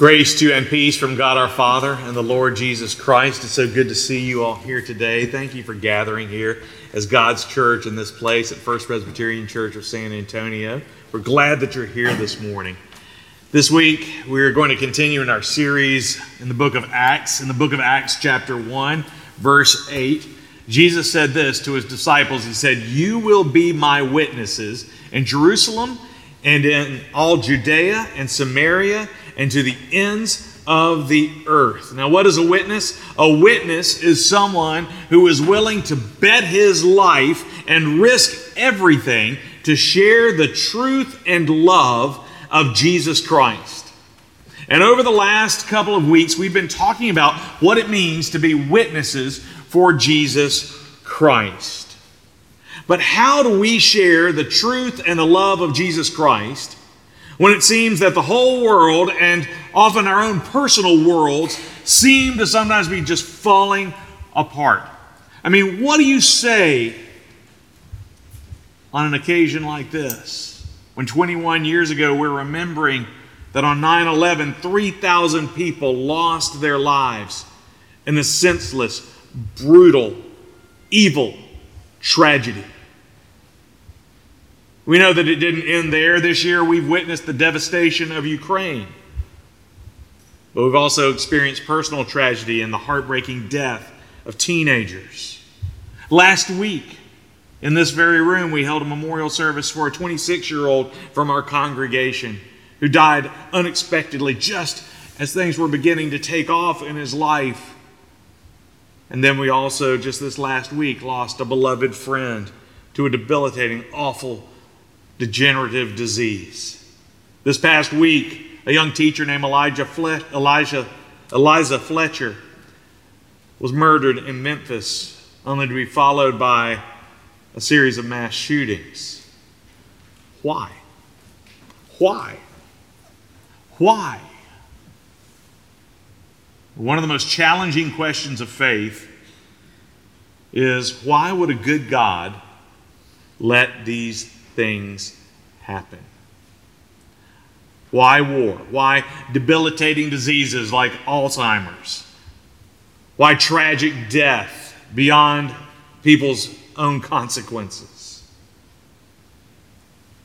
Grace to and peace from God our Father and the Lord Jesus Christ. It's so good to see you all here today. Thank you for gathering here as God's church in this place at First Presbyterian Church of San Antonio. We're glad that you're here this morning. This week, we're going to continue in our series in the book of Acts. In the book of Acts, chapter 1, verse 8, Jesus said this to his disciples He said, You will be my witnesses in Jerusalem and in all Judea and Samaria and to the ends of the earth. Now, what is a witness? A witness is someone who is willing to bet his life and risk everything to share the truth and love of Jesus Christ. And over the last couple of weeks, we've been talking about what it means to be witnesses for Jesus Christ. But how do we share the truth and the love of Jesus Christ when it seems that the whole world and often our own personal worlds seem to sometimes be just falling apart? I mean, what do you say on an occasion like this? When 21 years ago we're remembering that on 9 11, 3,000 people lost their lives in a senseless, brutal, evil tragedy. We know that it didn't end there. This year we've witnessed the devastation of Ukraine. But we've also experienced personal tragedy and the heartbreaking death of teenagers. Last week, in this very room, we held a memorial service for a 26 year old from our congregation who died unexpectedly just as things were beginning to take off in his life. And then we also, just this last week, lost a beloved friend to a debilitating, awful, degenerative disease. This past week, a young teacher named Elijah Elijah, Eliza Fletcher was murdered in Memphis, only to be followed by a series of mass shootings. Why? Why? Why? One of the most challenging questions of faith is why would a good God let these things happen? Why war? Why debilitating diseases like Alzheimer's? Why tragic death beyond people's own consequences?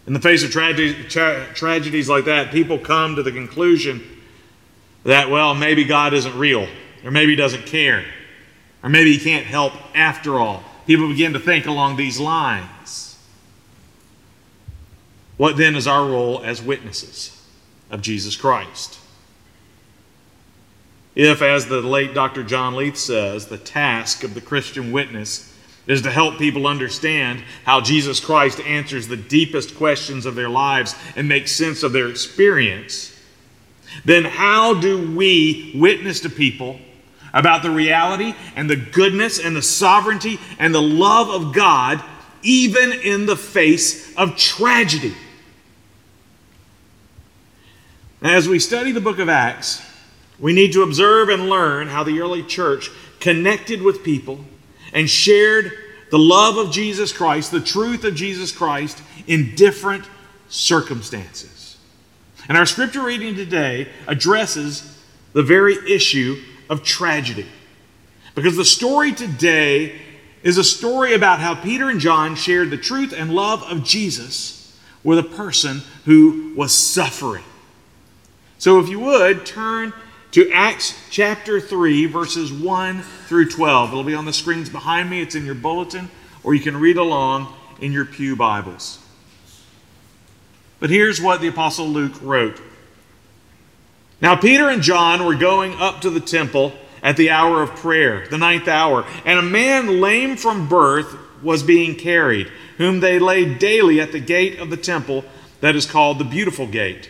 In the face of tragedy, tra- tragedies like that, people come to the conclusion that, well, maybe God isn't real, or maybe He doesn't care, or maybe He can't help after all. People begin to think along these lines. What then is our role as witnesses of Jesus Christ? If, as the late Dr. John Leith says, the task of the Christian witness is to help people understand how Jesus Christ answers the deepest questions of their lives and makes sense of their experience, then how do we witness to people about the reality and the goodness and the sovereignty and the love of God, even in the face of tragedy? As we study the book of Acts, we need to observe and learn how the early church connected with people and shared the love of Jesus Christ, the truth of Jesus Christ in different circumstances. And our scripture reading today addresses the very issue of tragedy. Because the story today is a story about how Peter and John shared the truth and love of Jesus with a person who was suffering. So, if you would, turn to Acts chapter 3, verses 1 through 12. It'll be on the screens behind me, it's in your bulletin, or you can read along in your Pew Bibles. But here's what the Apostle Luke wrote Now, Peter and John were going up to the temple at the hour of prayer, the ninth hour, and a man lame from birth was being carried, whom they laid daily at the gate of the temple that is called the Beautiful Gate,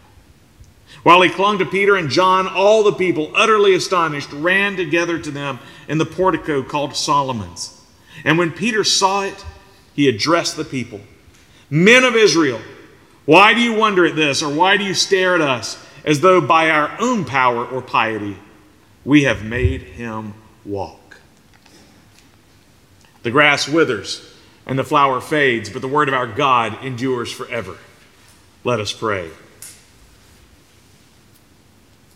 While he clung to Peter and John, all the people, utterly astonished, ran together to them in the portico called Solomon's. And when Peter saw it, he addressed the people Men of Israel, why do you wonder at this, or why do you stare at us as though by our own power or piety we have made him walk? The grass withers and the flower fades, but the word of our God endures forever. Let us pray.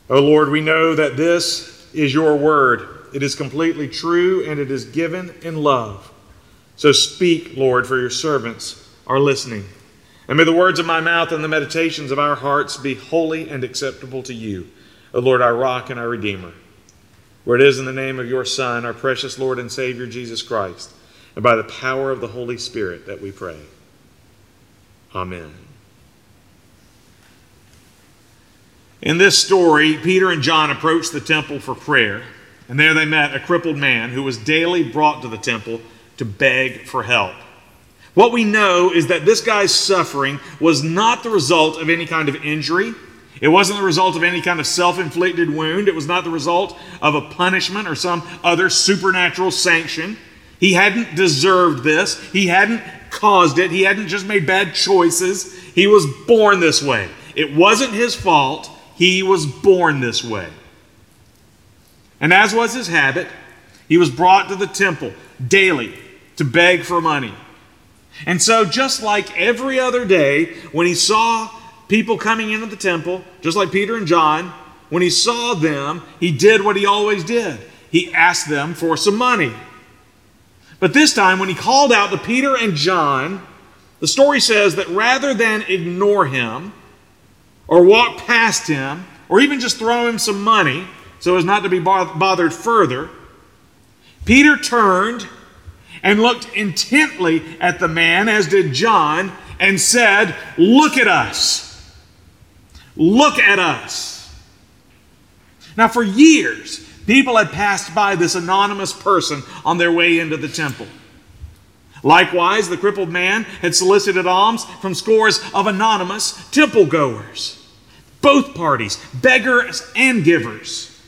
O oh Lord, we know that this is your word. It is completely true and it is given in love. So speak, Lord, for your servants are listening. And may the words of my mouth and the meditations of our hearts be holy and acceptable to you, O Lord, our rock and our redeemer. For it is in the name of your Son, our precious Lord and Savior, Jesus Christ, and by the power of the Holy Spirit that we pray. Amen. In this story, Peter and John approached the temple for prayer, and there they met a crippled man who was daily brought to the temple to beg for help. What we know is that this guy's suffering was not the result of any kind of injury. It wasn't the result of any kind of self inflicted wound. It was not the result of a punishment or some other supernatural sanction. He hadn't deserved this. He hadn't caused it. He hadn't just made bad choices. He was born this way. It wasn't his fault. He was born this way. And as was his habit, he was brought to the temple daily to beg for money. And so, just like every other day, when he saw people coming into the temple, just like Peter and John, when he saw them, he did what he always did he asked them for some money. But this time, when he called out to Peter and John, the story says that rather than ignore him, or walk past him or even just throw him some money so as not to be bothered further, Peter turned and looked intently at the man, as did John, and said, Look at us. Look at us. Now, for years, people had passed by this anonymous person on their way into the temple. Likewise, the crippled man had solicited alms from scores of anonymous temple goers. Both parties, beggars and givers,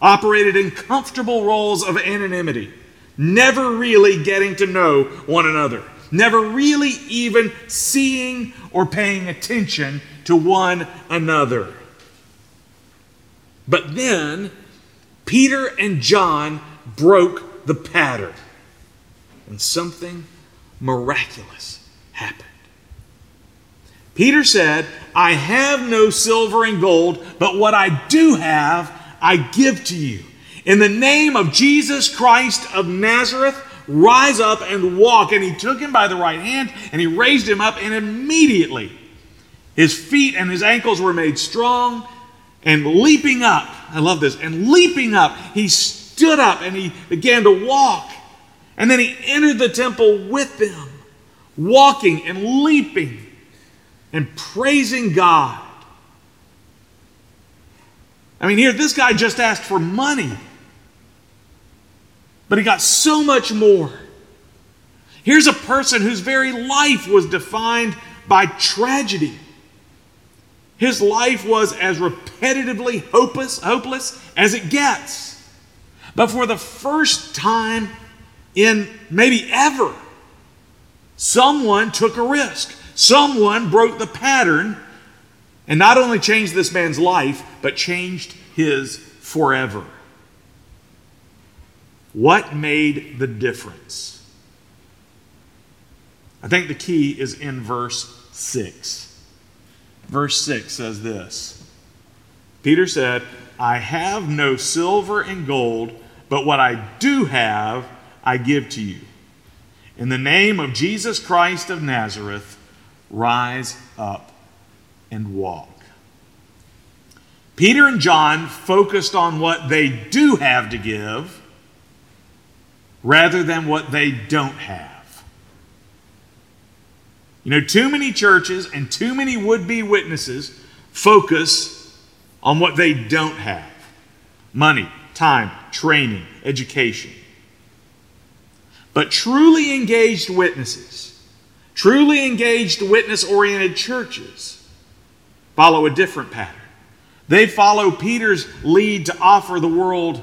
operated in comfortable roles of anonymity, never really getting to know one another, never really even seeing or paying attention to one another. But then, Peter and John broke the pattern, and something miraculous happened. Peter said, I have no silver and gold, but what I do have, I give to you. In the name of Jesus Christ of Nazareth, rise up and walk. And he took him by the right hand and he raised him up, and immediately his feet and his ankles were made strong. And leaping up, I love this, and leaping up, he stood up and he began to walk. And then he entered the temple with them, walking and leaping and praising God. I mean, here, this guy just asked for money, but he got so much more. Here's a person whose very life was defined by tragedy. His life was as repetitively hopeless, hopeless as it gets. But for the first time in maybe ever, someone took a risk. Someone broke the pattern and not only changed this man's life, but changed his forever. What made the difference? I think the key is in verse 6. Verse 6 says this Peter said, I have no silver and gold, but what I do have, I give to you. In the name of Jesus Christ of Nazareth, rise up and walk. Peter and John focused on what they do have to give rather than what they don't have. You know, too many churches and too many would be witnesses focus on what they don't have money, time, training, education. But truly engaged witnesses, truly engaged witness oriented churches follow a different pattern. They follow Peter's lead to offer the world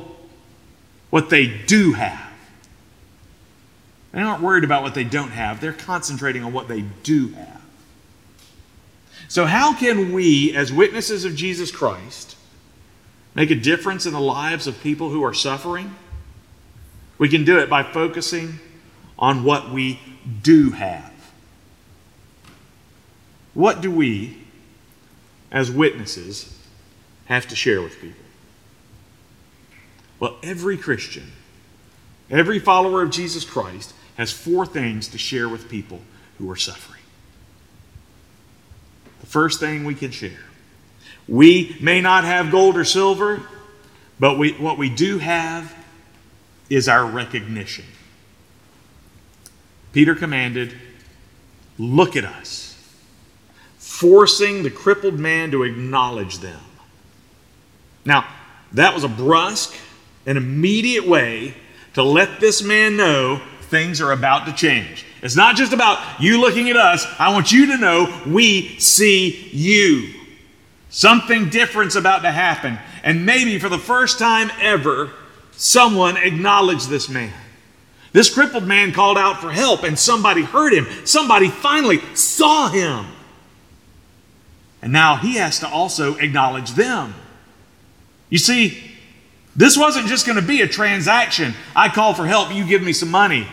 what they do have. They aren't worried about what they don't have, they're concentrating on what they do have. So, how can we, as witnesses of Jesus Christ, make a difference in the lives of people who are suffering? We can do it by focusing on what we do have. What do we, as witnesses, have to share with people? Well, every Christian, every follower of Jesus Christ has four things to share with people who are suffering. The first thing we can share we may not have gold or silver, but we, what we do have is our recognition. Peter commanded, Look at us, forcing the crippled man to acknowledge them. Now, that was a brusque and immediate way to let this man know things are about to change. It's not just about you looking at us. I want you to know we see you. Something different's about to happen. And maybe for the first time ever, someone acknowledged this man. This crippled man called out for help, and somebody heard him. Somebody finally saw him. And now he has to also acknowledge them. You see, this wasn't just going to be a transaction. I call for help, you give me some money.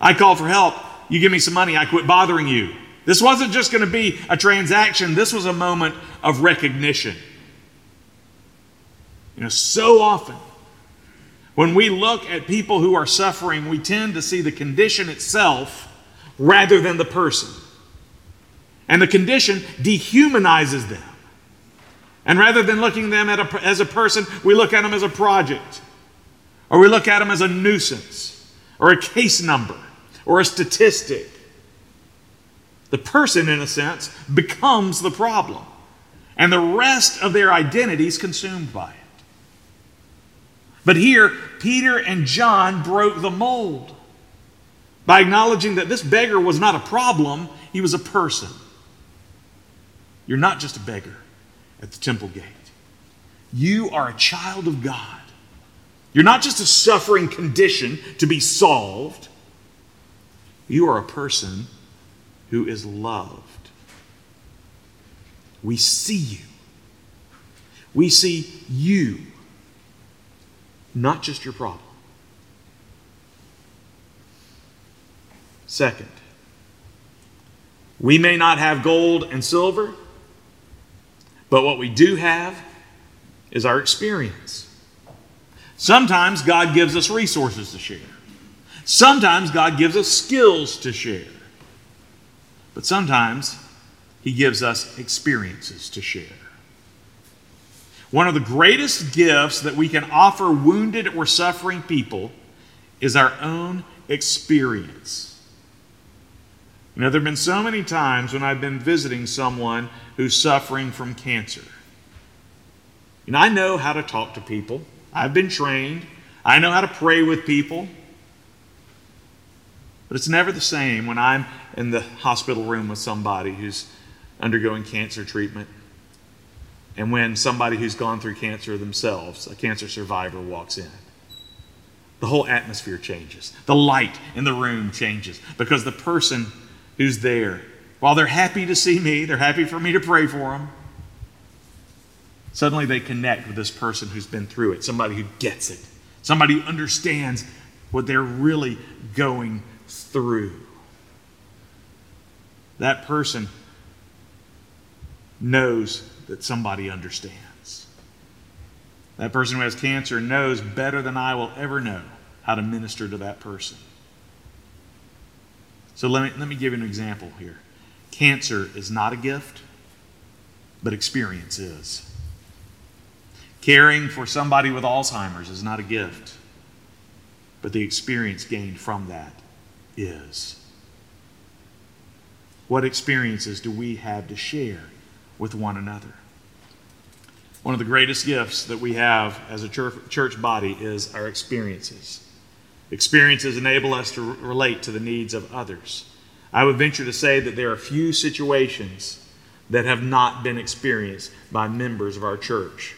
I call for help, you give me some money, I quit bothering you. This wasn't just going to be a transaction, this was a moment of recognition. You know, so often when we look at people who are suffering, we tend to see the condition itself rather than the person. And the condition dehumanizes them. And rather than looking at them a, as a person, we look at them as a project, or we look at them as a nuisance, or a case number, or a statistic. The person, in a sense, becomes the problem, and the rest of their identity is consumed by it. But here, Peter and John broke the mold by acknowledging that this beggar was not a problem, he was a person. You're not just a beggar at the temple gate, you are a child of God. You're not just a suffering condition to be solved, you are a person who is loved. We see you. We see you, not just your problem. Second, we may not have gold and silver, but what we do have is our experience. Sometimes God gives us resources to share. Sometimes God gives us skills to share. But sometimes He gives us experiences to share. One of the greatest gifts that we can offer wounded or suffering people is our own experience. You know, there have been so many times when I've been visiting someone who's suffering from cancer. And I know how to talk to people, I've been trained, I know how to pray with people. But it's never the same when I'm in the hospital room with somebody who's undergoing cancer treatment and when somebody who's gone through cancer themselves, a cancer survivor, walks in. The whole atmosphere changes. The light in the room changes because the person who's there, while they're happy to see me, they're happy for me to pray for them, suddenly they connect with this person who's been through it, somebody who gets it, somebody who understands what they're really going through. That person knows that somebody understands. That person who has cancer knows better than I will ever know how to minister to that person. So let me, let me give you an example here. Cancer is not a gift, but experience is. Caring for somebody with Alzheimer's is not a gift, but the experience gained from that is. What experiences do we have to share with one another? One of the greatest gifts that we have as a church body is our experiences. Experiences enable us to relate to the needs of others. I would venture to say that there are few situations that have not been experienced by members of our church.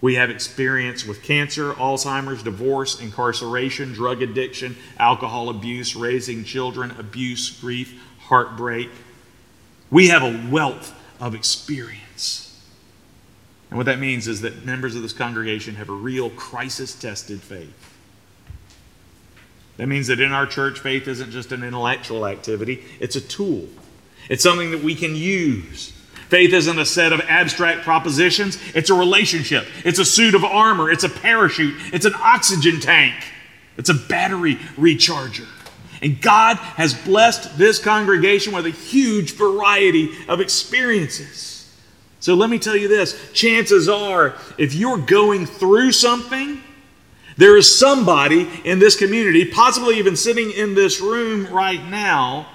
We have experience with cancer, Alzheimer's, divorce, incarceration, drug addiction, alcohol abuse, raising children, abuse, grief, heartbreak. We have a wealth of experience. And what that means is that members of this congregation have a real crisis tested faith. That means that in our church, faith isn't just an intellectual activity, it's a tool. It's something that we can use. Faith isn't a set of abstract propositions, it's a relationship. It's a suit of armor, it's a parachute, it's an oxygen tank, it's a battery recharger. And God has blessed this congregation with a huge variety of experiences. So let me tell you this chances are, if you're going through something, there is somebody in this community, possibly even sitting in this room right now,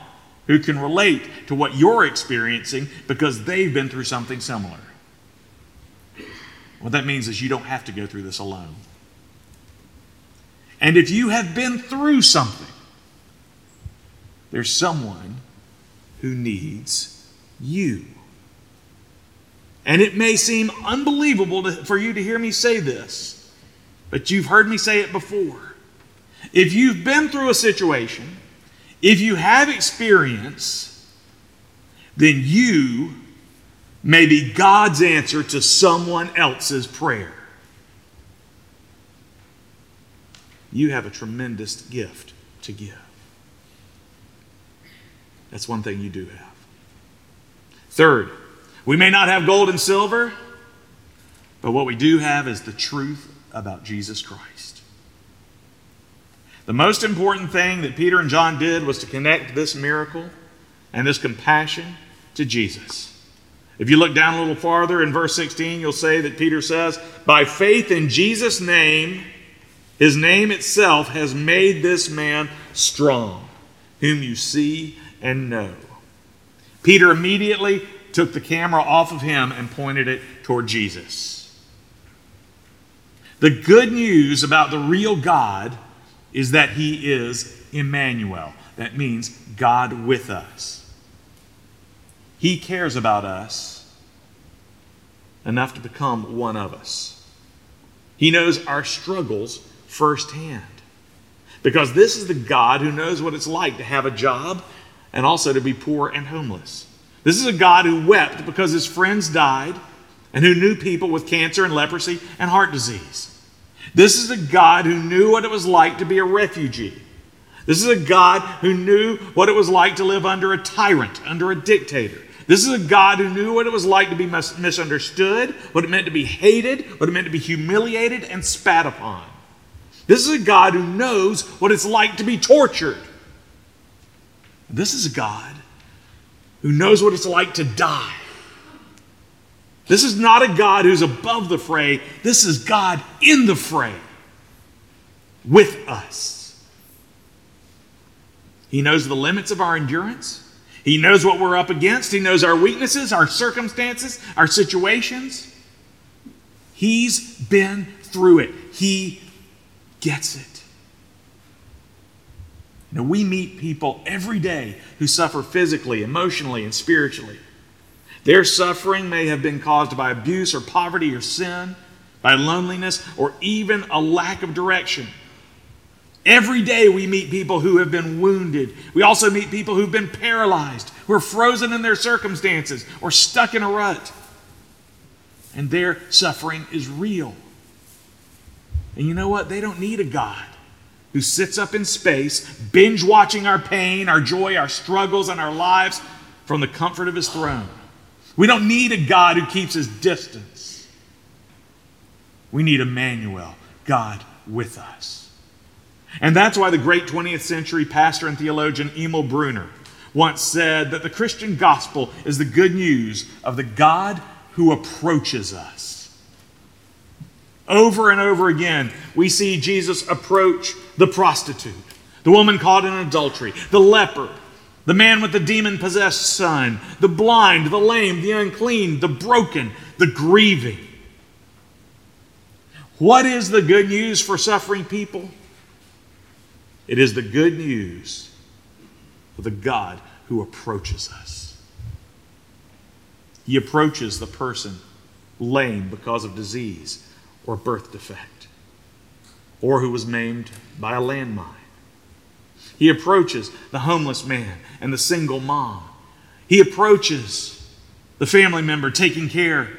who can relate to what you're experiencing because they've been through something similar. What that means is you don't have to go through this alone. And if you have been through something, there's someone who needs you. And it may seem unbelievable to, for you to hear me say this, but you've heard me say it before. If you've been through a situation, if you have experience, then you may be God's answer to someone else's prayer. You have a tremendous gift to give. That's one thing you do have. Third, we may not have gold and silver, but what we do have is the truth about Jesus Christ. The most important thing that Peter and John did was to connect this miracle and this compassion to Jesus. If you look down a little farther in verse 16, you'll say that Peter says, By faith in Jesus' name, his name itself has made this man strong, whom you see and know. Peter immediately took the camera off of him and pointed it toward Jesus. The good news about the real God is that he is Emmanuel. That means God with us. He cares about us enough to become one of us. He knows our struggles firsthand. Because this is the God who knows what it's like to have a job and also to be poor and homeless. This is a God who wept because his friends died and who knew people with cancer and leprosy and heart disease. This is a God who knew what it was like to be a refugee. This is a God who knew what it was like to live under a tyrant, under a dictator. This is a God who knew what it was like to be mis- misunderstood, what it meant to be hated, what it meant to be humiliated and spat upon. This is a God who knows what it's like to be tortured. This is a God who knows what it's like to die. This is not a God who's above the fray. This is God in the fray with us. He knows the limits of our endurance. He knows what we're up against. He knows our weaknesses, our circumstances, our situations. He's been through it. He gets it. Now, we meet people every day who suffer physically, emotionally, and spiritually. Their suffering may have been caused by abuse or poverty or sin, by loneliness, or even a lack of direction. Every day we meet people who have been wounded. We also meet people who've been paralyzed, who are frozen in their circumstances, or stuck in a rut. And their suffering is real. And you know what? They don't need a God who sits up in space, binge watching our pain, our joy, our struggles, and our lives from the comfort of his throne. We don't need a God who keeps his distance. We need Emmanuel, God with us. And that's why the great 20th century pastor and theologian Emil Brunner once said that the Christian gospel is the good news of the God who approaches us. Over and over again, we see Jesus approach the prostitute, the woman caught in adultery, the leper, the man with the demon possessed son, the blind, the lame, the unclean, the broken, the grieving. What is the good news for suffering people? It is the good news of the God who approaches us. He approaches the person lame because of disease or birth defect, or who was maimed by a landmine. He approaches the homeless man and the single mom. He approaches the family member taking care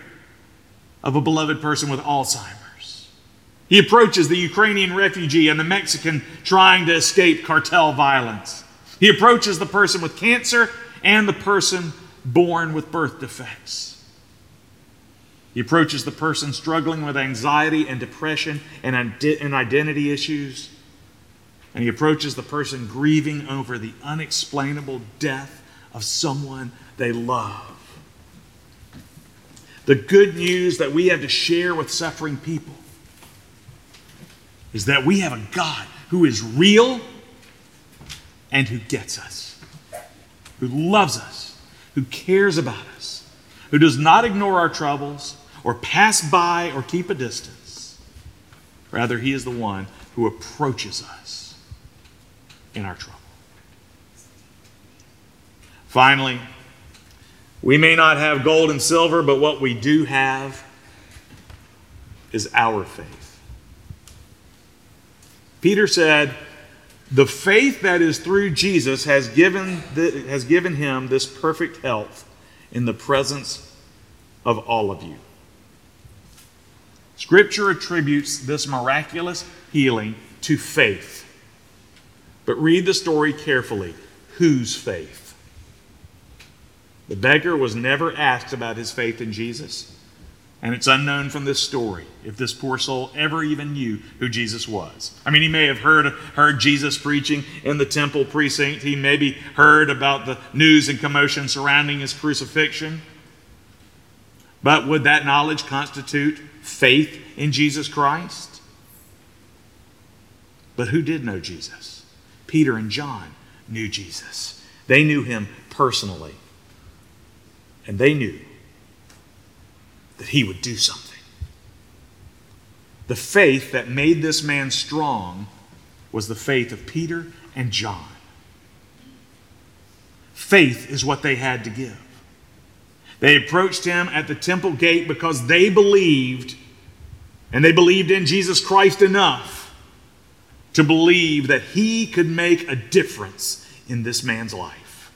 of a beloved person with Alzheimer's. He approaches the Ukrainian refugee and the Mexican trying to escape cartel violence. He approaches the person with cancer and the person born with birth defects. He approaches the person struggling with anxiety and depression and, and identity issues. And he approaches the person grieving over the unexplainable death of someone they love. The good news that we have to share with suffering people is that we have a God who is real and who gets us, who loves us, who cares about us, who does not ignore our troubles or pass by or keep a distance. Rather, He is the one who approaches us in our trouble. Finally, we may not have gold and silver, but what we do have is our faith. Peter said, The faith that is through Jesus has given, the, has given him this perfect health in the presence of all of you. Scripture attributes this miraculous healing to faith. But read the story carefully. Whose faith? The beggar was never asked about his faith in Jesus, and it's unknown from this story if this poor soul ever even knew who Jesus was. I mean, he may have heard, heard Jesus preaching in the temple precinct, he maybe heard about the news and commotion surrounding his crucifixion. But would that knowledge constitute faith in Jesus Christ? But who did know Jesus? Peter and John knew Jesus. They knew him personally. And they knew that he would do something. The faith that made this man strong was the faith of Peter and John. Faith is what they had to give. They approached him at the temple gate because they believed, and they believed in Jesus Christ enough to believe that he could make a difference in this man's life.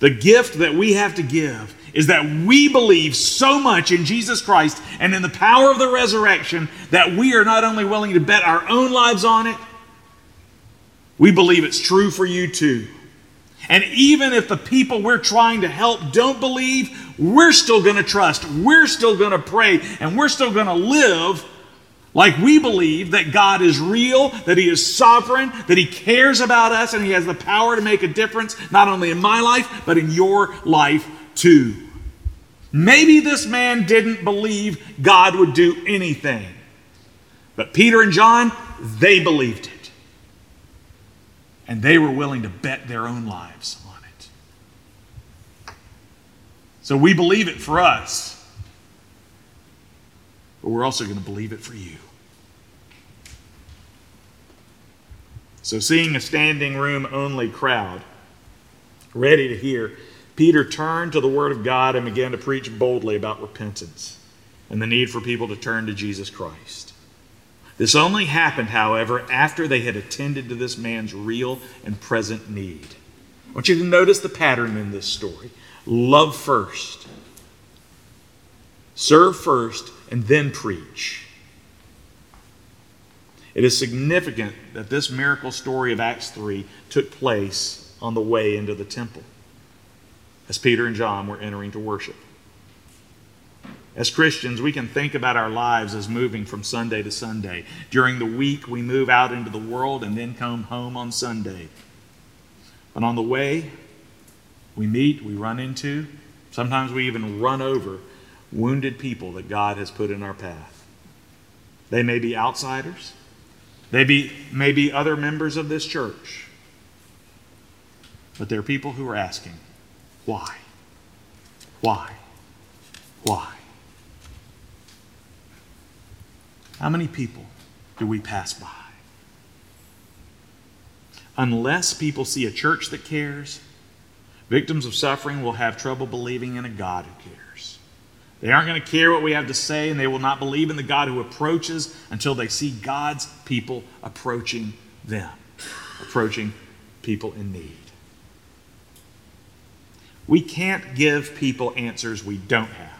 The gift that we have to give is that we believe so much in Jesus Christ and in the power of the resurrection that we are not only willing to bet our own lives on it, we believe it's true for you too. And even if the people we're trying to help don't believe, we're still going to trust, we're still going to pray, and we're still going to live like we believe that God is real, that He is sovereign, that He cares about us, and He has the power to make a difference, not only in my life, but in your life too. Maybe this man didn't believe God would do anything. But Peter and John, they believed it. And they were willing to bet their own lives on it. So we believe it for us, but we're also going to believe it for you. So, seeing a standing room only crowd ready to hear, Peter turned to the Word of God and began to preach boldly about repentance and the need for people to turn to Jesus Christ. This only happened, however, after they had attended to this man's real and present need. I want you to notice the pattern in this story love first, serve first, and then preach. It is significant that this miracle story of Acts 3 took place on the way into the temple as Peter and John were entering to worship. As Christians, we can think about our lives as moving from Sunday to Sunday. During the week, we move out into the world and then come home on Sunday. But on the way, we meet, we run into, sometimes we even run over wounded people that God has put in our path. They may be outsiders. They be, may be other members of this church. But there are people who are asking, why? Why? Why? How many people do we pass by? Unless people see a church that cares, victims of suffering will have trouble believing in a God who cares. They aren't going to care what we have to say, and they will not believe in the God who approaches until they see God's people approaching them, approaching people in need. We can't give people answers we don't have.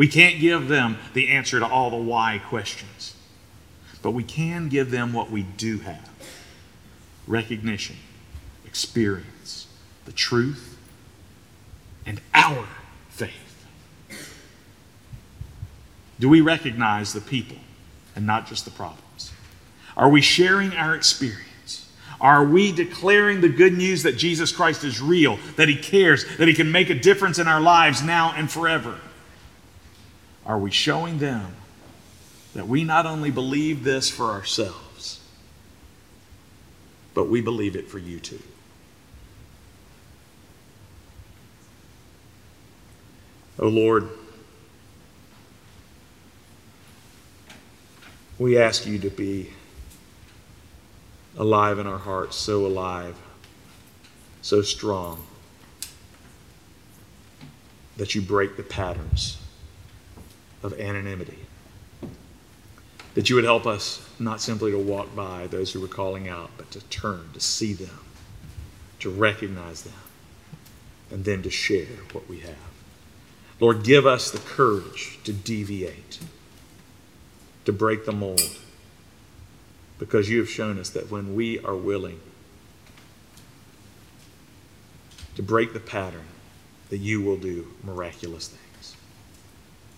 We can't give them the answer to all the why questions. But we can give them what we do have recognition, experience, the truth, and our faith. Do we recognize the people and not just the problems? Are we sharing our experience? Are we declaring the good news that Jesus Christ is real, that He cares, that He can make a difference in our lives now and forever? Are we showing them that we not only believe this for ourselves, but we believe it for you too? Oh Lord, we ask you to be alive in our hearts, so alive, so strong, that you break the patterns of anonymity. That you would help us not simply to walk by those who were calling out, but to turn, to see them, to recognize them, and then to share what we have. Lord, give us the courage to deviate, to break the mold, because you have shown us that when we are willing to break the pattern, that you will do miraculous things.